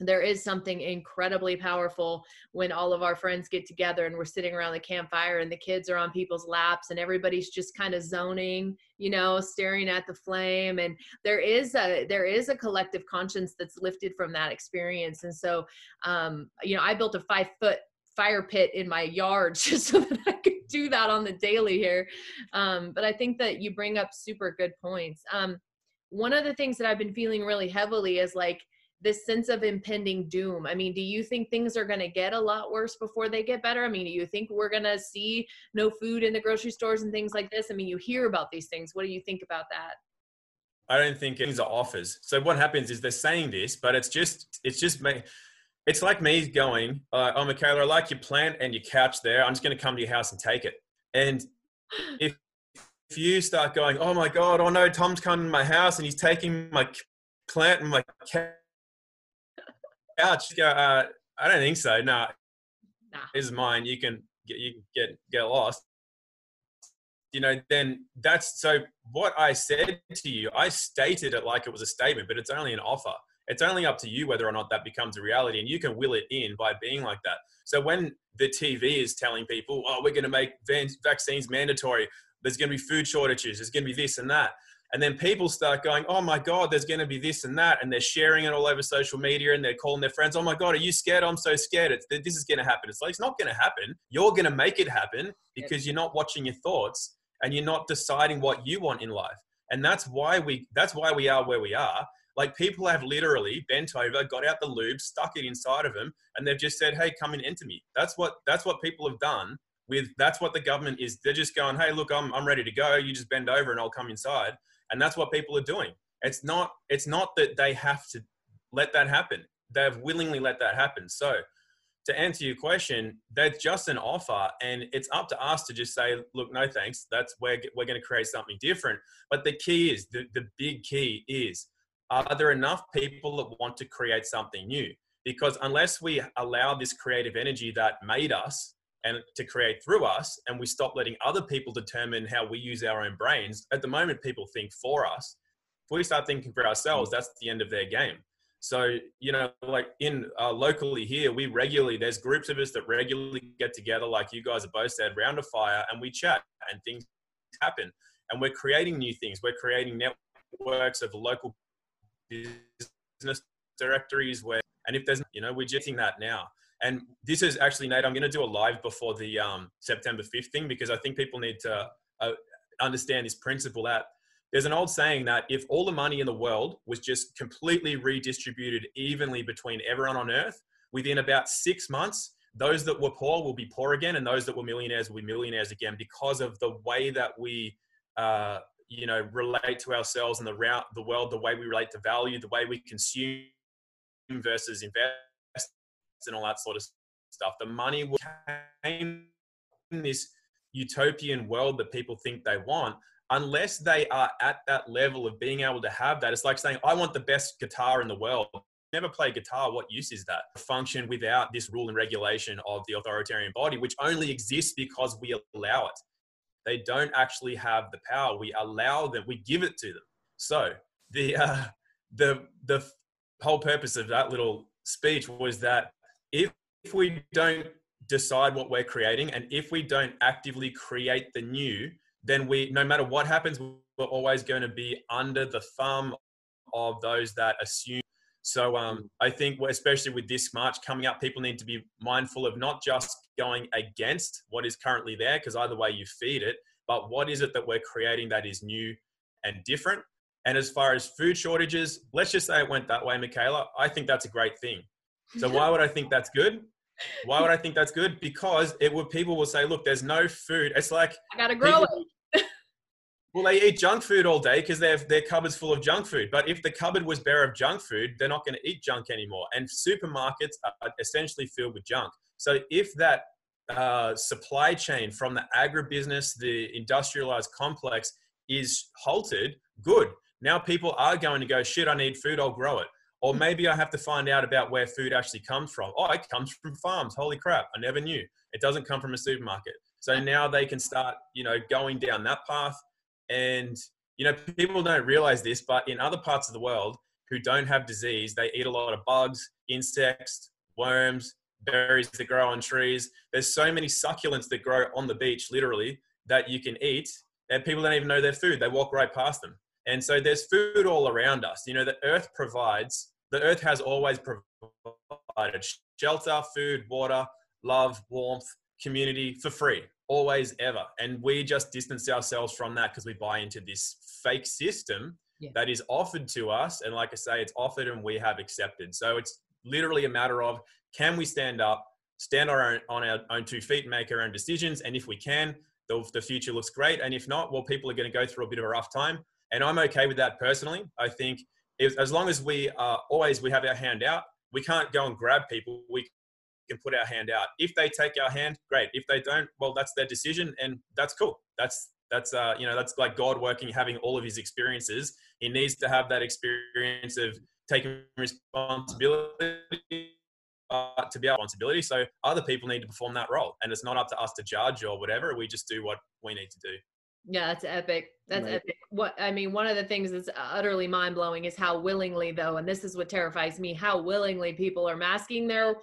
there is something incredibly powerful when all of our friends get together and we're sitting around the campfire and the kids are on people's laps and everybody's just kind of zoning you know staring at the flame. And there is a there is a collective conscience that's lifted from that experience. And so um you know i built a five foot fire pit in my yard just so that i could do that on the daily here. Um but i think that you bring up super good points. Um one of the things that i've been feeling really heavily is like this sense of impending doom. I mean, do you think things are going to get a lot worse before they get better? I mean, do you think we're going to see no food in the grocery stores and things like this? I mean, you hear about these things. What do you think about that? I don't think things are offers. So what happens is they're saying this, but it's just it's just me. It's like me going, uh, "Oh, Michaela, I like your plant and your couch there. I'm just going to come to your house and take it." And if if you start going, "Oh my god, oh no, Tom's coming to my house and he's taking my plant and my couch," couch. Go, uh, I don't think so. No, nah. this is mine. You can get you can get get lost. You know, then that's so. What I said to you, I stated it like it was a statement, but it's only an offer. It's only up to you whether or not that becomes a reality, and you can will it in by being like that. So when the TV is telling people, "Oh, we're going to make vaccines mandatory," there's going to be food shortages, there's going to be this and that and then people start going, oh my God, there's going to be this and that. And they're sharing it all over social media and they're calling their friends, oh my God, are you scared? I'm so scared. It's, this is going to happen. It's like, it's not going to happen. You're going to make it happen because you're not watching your thoughts and you're not deciding what you want in life. And that's why we, that's why we are where we are. Like people have literally bent over, got out the lube, stuck it inside of them, and they've just said, "Hey, come and enter me." That's what that's what people have done. With that's what the government is. They're just going, "Hey, look, I'm I'm ready to go. You just bend over and I'll come inside." And that's what people are doing. It's not it's not that they have to let that happen. They've willingly let that happen. So to answer your question that's just an offer and it's up to us to just say look no thanks. That's where we're going to create something different. But the key is the, the big key is are there enough people that want to create something new? Because unless we allow this creative energy that made us and to create through us and we stop letting other people determine how we use our own brains at the moment people think for us. If we start thinking for ourselves that's the end of their game. So you know like in uh, locally here we regularly there's groups of us that regularly get together like you guys have both said round a fire and we chat and things happen. And we're creating new things. We're creating networks of local business directories where and if there's you know we're jetting that now and this is actually, Nate, I'm going to do a live before the um, September 5th thing because I think people need to uh, understand this principle that there's an old saying that if all the money in the world was just completely redistributed evenly between everyone on earth, within about six months, those that were poor will be poor again, and those that were millionaires will be millionaires again because of the way that we, uh, you know, relate to ourselves and the route, the world, the way we relate to value, the way we consume versus invest and all that sort of stuff. The money came in this utopian world that people think they want unless they are at that level of being able to have that. It's like saying, I want the best guitar in the world. Never play guitar. What use is that? Function without this rule and regulation of the authoritarian body, which only exists because we allow it. They don't actually have the power. We allow them. We give it to them. So the uh, the the whole purpose of that little speech was that if, if we don't decide what we're creating and if we don't actively create the new, then we, no matter what happens, we're always going to be under the thumb of those that assume. So um, mm. I think, especially with this March coming up, people need to be mindful of not just going against what is currently there, because either way you feed it, but what is it that we're creating that is new and different. And as far as food shortages, let's just say it went that way, Michaela. I think that's a great thing. So why would I think that's good? Why would I think that's good? Because it would people will say, look, there's no food. It's like I gotta grow people, it. well, they eat junk food all day because their their cupboard's full of junk food. But if the cupboard was bare of junk food, they're not going to eat junk anymore. And supermarkets are essentially filled with junk. So if that uh, supply chain from the agribusiness, the industrialized complex is halted, good. Now people are going to go, shit, I need food, I'll grow it. Or maybe I have to find out about where food actually comes from. Oh, it comes from farms. Holy crap, I never knew. It doesn't come from a supermarket. So now they can start, you know, going down that path. And, you know, people don't realize this, but in other parts of the world, who don't have disease, they eat a lot of bugs, insects, worms, berries that grow on trees. There's so many succulents that grow on the beach, literally, that you can eat, and people don't even know their food. They walk right past them. And so there's food all around us. You know, the earth provides, the earth has always provided shelter, food, water, love, warmth, community for free, always, ever. And we just distance ourselves from that because we buy into this fake system yeah. that is offered to us. And like I say, it's offered and we have accepted. So it's literally a matter of can we stand up, stand our own, on our own two feet, make our own decisions? And if we can, the, the future looks great. And if not, well, people are going to go through a bit of a rough time. And I'm okay with that personally. I think if, as long as we are always, we have our hand out, we can't go and grab people. We can put our hand out. If they take our hand, great. If they don't, well, that's their decision, and that's cool. That's that's uh, you know that's like God working, having all of His experiences. He needs to have that experience of taking responsibility uh, to be our responsibility. So other people need to perform that role, and it's not up to us to judge or whatever. We just do what we need to do. Yeah, that's epic. That's right. epic. What I mean, one of the things that's uh, utterly mind blowing is how willingly, though, and this is what terrifies me, how willingly people are masking their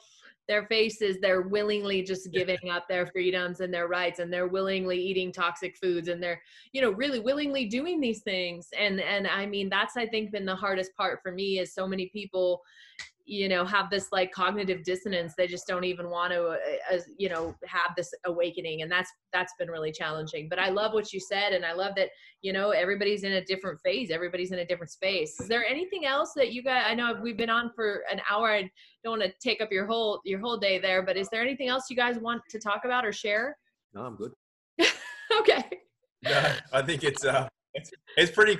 their faces they're willingly just giving up their freedoms and their rights and they're willingly eating toxic foods and they're you know really willingly doing these things and and i mean that's i think been the hardest part for me is so many people you know have this like cognitive dissonance they just don't even want to uh, you know have this awakening and that's that's been really challenging. But i love what you said and i love that you know everybody's in a different phase everybody's in a different space. Is there anything else that you guys i know we've been on for an hour i don't want to take up your whole your whole day there but is there anything else you guys want to talk about or share? No i'm good. Okay. No, i think it's uh it's, it's pretty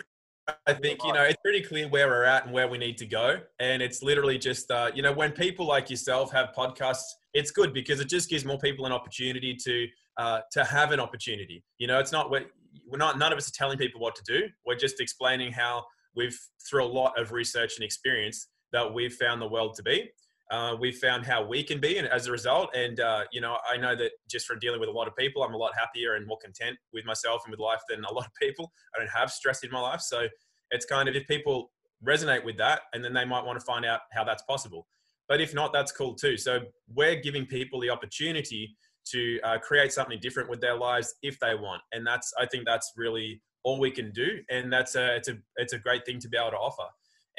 I think you know it's pretty clear where we're at and where we need to go, and it's literally just uh, you know when people like yourself have podcasts, it's good because it just gives more people an opportunity to uh, to have an opportunity. You know, it's not we're, we're not none of us are telling people what to do. We're just explaining how we've through a lot of research and experience that we've found the world to be. Uh, we've found how we can be, and as a result, and uh, you know, I know that just from dealing with a lot of people, I'm a lot happier and more content with myself and with life than a lot of people. I don't have stress in my life, so it's kind of if people resonate with that, and then they might want to find out how that's possible. But if not, that's cool too. So we're giving people the opportunity to uh, create something different with their lives if they want, and that's I think that's really all we can do, and that's a it's a it's a great thing to be able to offer.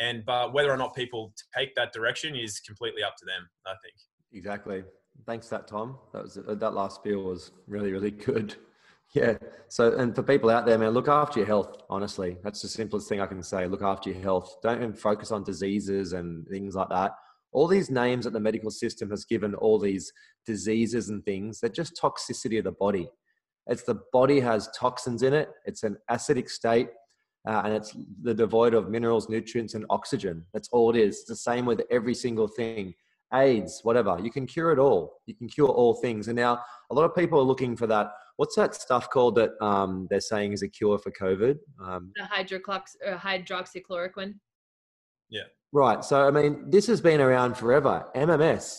And but whether or not people take that direction is completely up to them. I think. Exactly. Thanks, that Tom. That was uh, that last spiel was really really good. Yeah. So, and for people out there, man, look after your health. Honestly, that's the simplest thing I can say. Look after your health. Don't even focus on diseases and things like that. All these names that the medical system has given all these diseases and things, they're just toxicity of the body. It's the body has toxins in it. It's an acidic state uh, and it's the devoid of minerals, nutrients, and oxygen. That's all it is. It's the same with every single thing. AIDS, whatever. You can cure it all. You can cure all things. And now a lot of people are looking for that. What's that stuff called that um, they're saying is a cure for COVID? Um, the hydroclox, uh, hydroxychloroquine. Yeah. Right. So, I mean, this has been around forever. MMS.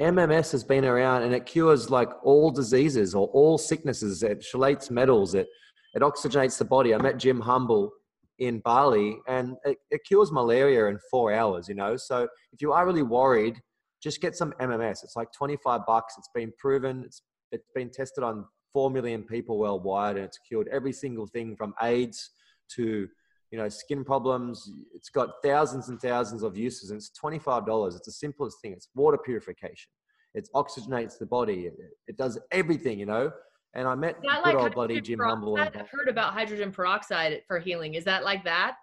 MMS has been around and it cures like all diseases or all sicknesses. It chelates metals. It it oxygenates the body. I met Jim Humble in Bali and it, it cures malaria in four hours, you know. So if you are really worried, just get some MMS. It's like 25 bucks. It's been proven. It's, it's been tested on 4 million people worldwide and it's cured every single thing from AIDS to you know skin problems it's got thousands and thousands of uses and it's $25 it's the simplest thing it's water purification it oxygenates the body it, it does everything you know and I met good like old buddy Jim Humble. I've heard about hydrogen peroxide for healing. Is that like that?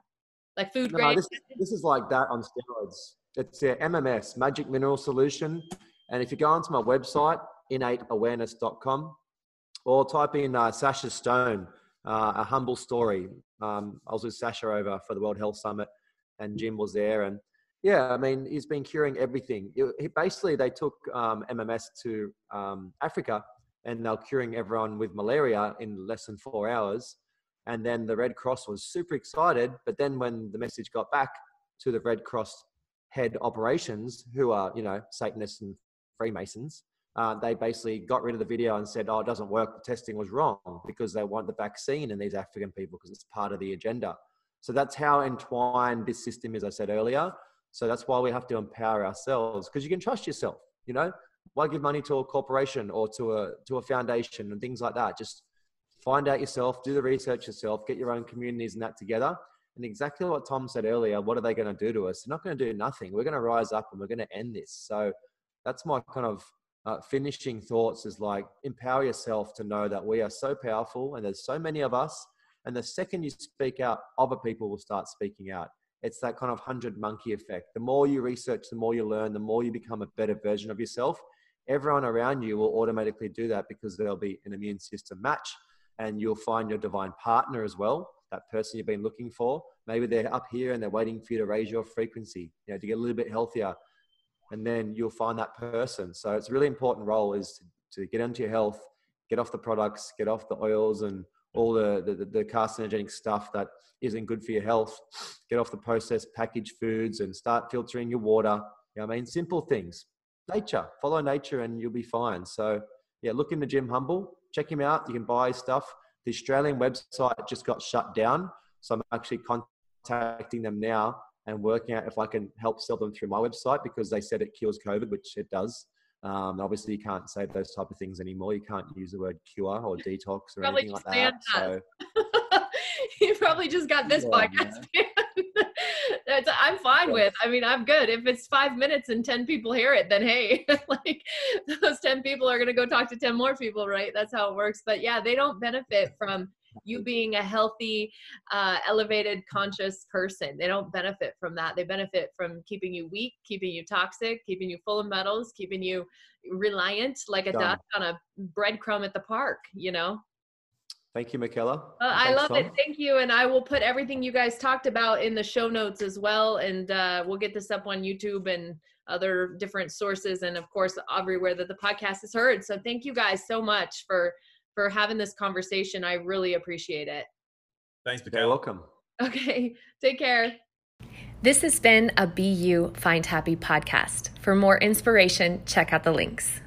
Like food grade? No, this, this is like that on steroids. It's a MMS, Magic Mineral Solution. And if you go onto my website, innateawareness.com, or type in uh, Sacha Stone, uh, a humble story. Um, I was with Sacha over for the World Health Summit, and Jim was there. And yeah, I mean, he's been curing everything. It, he, basically, they took um, MMS to um, Africa and they're curing everyone with malaria in less than four hours. And then the Red Cross was super excited. But then when the message got back to the Red Cross head operations, who are, you know, Satanists and Freemasons, uh, they basically got rid of the video and said, oh, it doesn't work. The testing was wrong because they want the vaccine in these African people because it's part of the agenda. So that's how entwined this system is, I said earlier. So that's why we have to empower ourselves because you can trust yourself, you know? Why give money to a corporation or to a to a foundation and things like that? Just find out yourself, do the research yourself, get your own communities and that together. And exactly what Tom said earlier, what are they going to do to us? They're not going to do nothing. We're going to rise up and we're going to end this. So that's my kind of uh, finishing thoughts is like empower yourself to know that we are so powerful and there's so many of us. And the second you speak out, other people will start speaking out. It's that kind of hundred monkey effect. The more you research, the more you learn, the more you become a better version of yourself. Everyone around you will automatically do that because there'll be an immune system match and you'll find your divine partner as well, that person you've been looking for. Maybe they're up here and they're waiting for you to raise your frequency, you know, to get a little bit healthier. And then you'll find that person. So it's a really important role is to, to get into your health, get off the products, get off the oils and all the, the, the carcinogenic stuff that isn't good for your health. Get off the processed packaged foods and start filtering your water. You know I mean? Simple things. Nature, follow nature and you'll be fine. So yeah, look into Jim Humble, check him out. You can buy his stuff. The Australian website just got shut down. So I'm actually contacting them now and working out if I can help sell them through my website because they said it cures COVID, which it does. Um, obviously, you can't say those type of things anymore. You can't use the word cure or detox or probably anything like that. So, you probably just got this yeah, podcast. I'm fine yes. with. I mean, I'm good. If it's five minutes and 10 people hear it, then hey, like those 10 people are going to go talk to 10 more people, right? That's how it works. But yeah, they don't benefit from you being a healthy, uh, elevated, conscious person. They don't benefit from that. They benefit from keeping you weak, keeping you toxic, keeping you full of metals, keeping you reliant like a duck on a breadcrumb at the park, you know? Thank you, Michaela. Uh, I love Tom. it. Thank you. And I will put everything you guys talked about in the show notes as well. And uh, we'll get this up on YouTube and other different sources. And of course, everywhere that the podcast is heard. So thank you guys so much for for having this conversation. I really appreciate it. Thanks, Michaela. You're welcome. Okay. Take care. This has been a BU Find Happy podcast. For more inspiration, check out the links.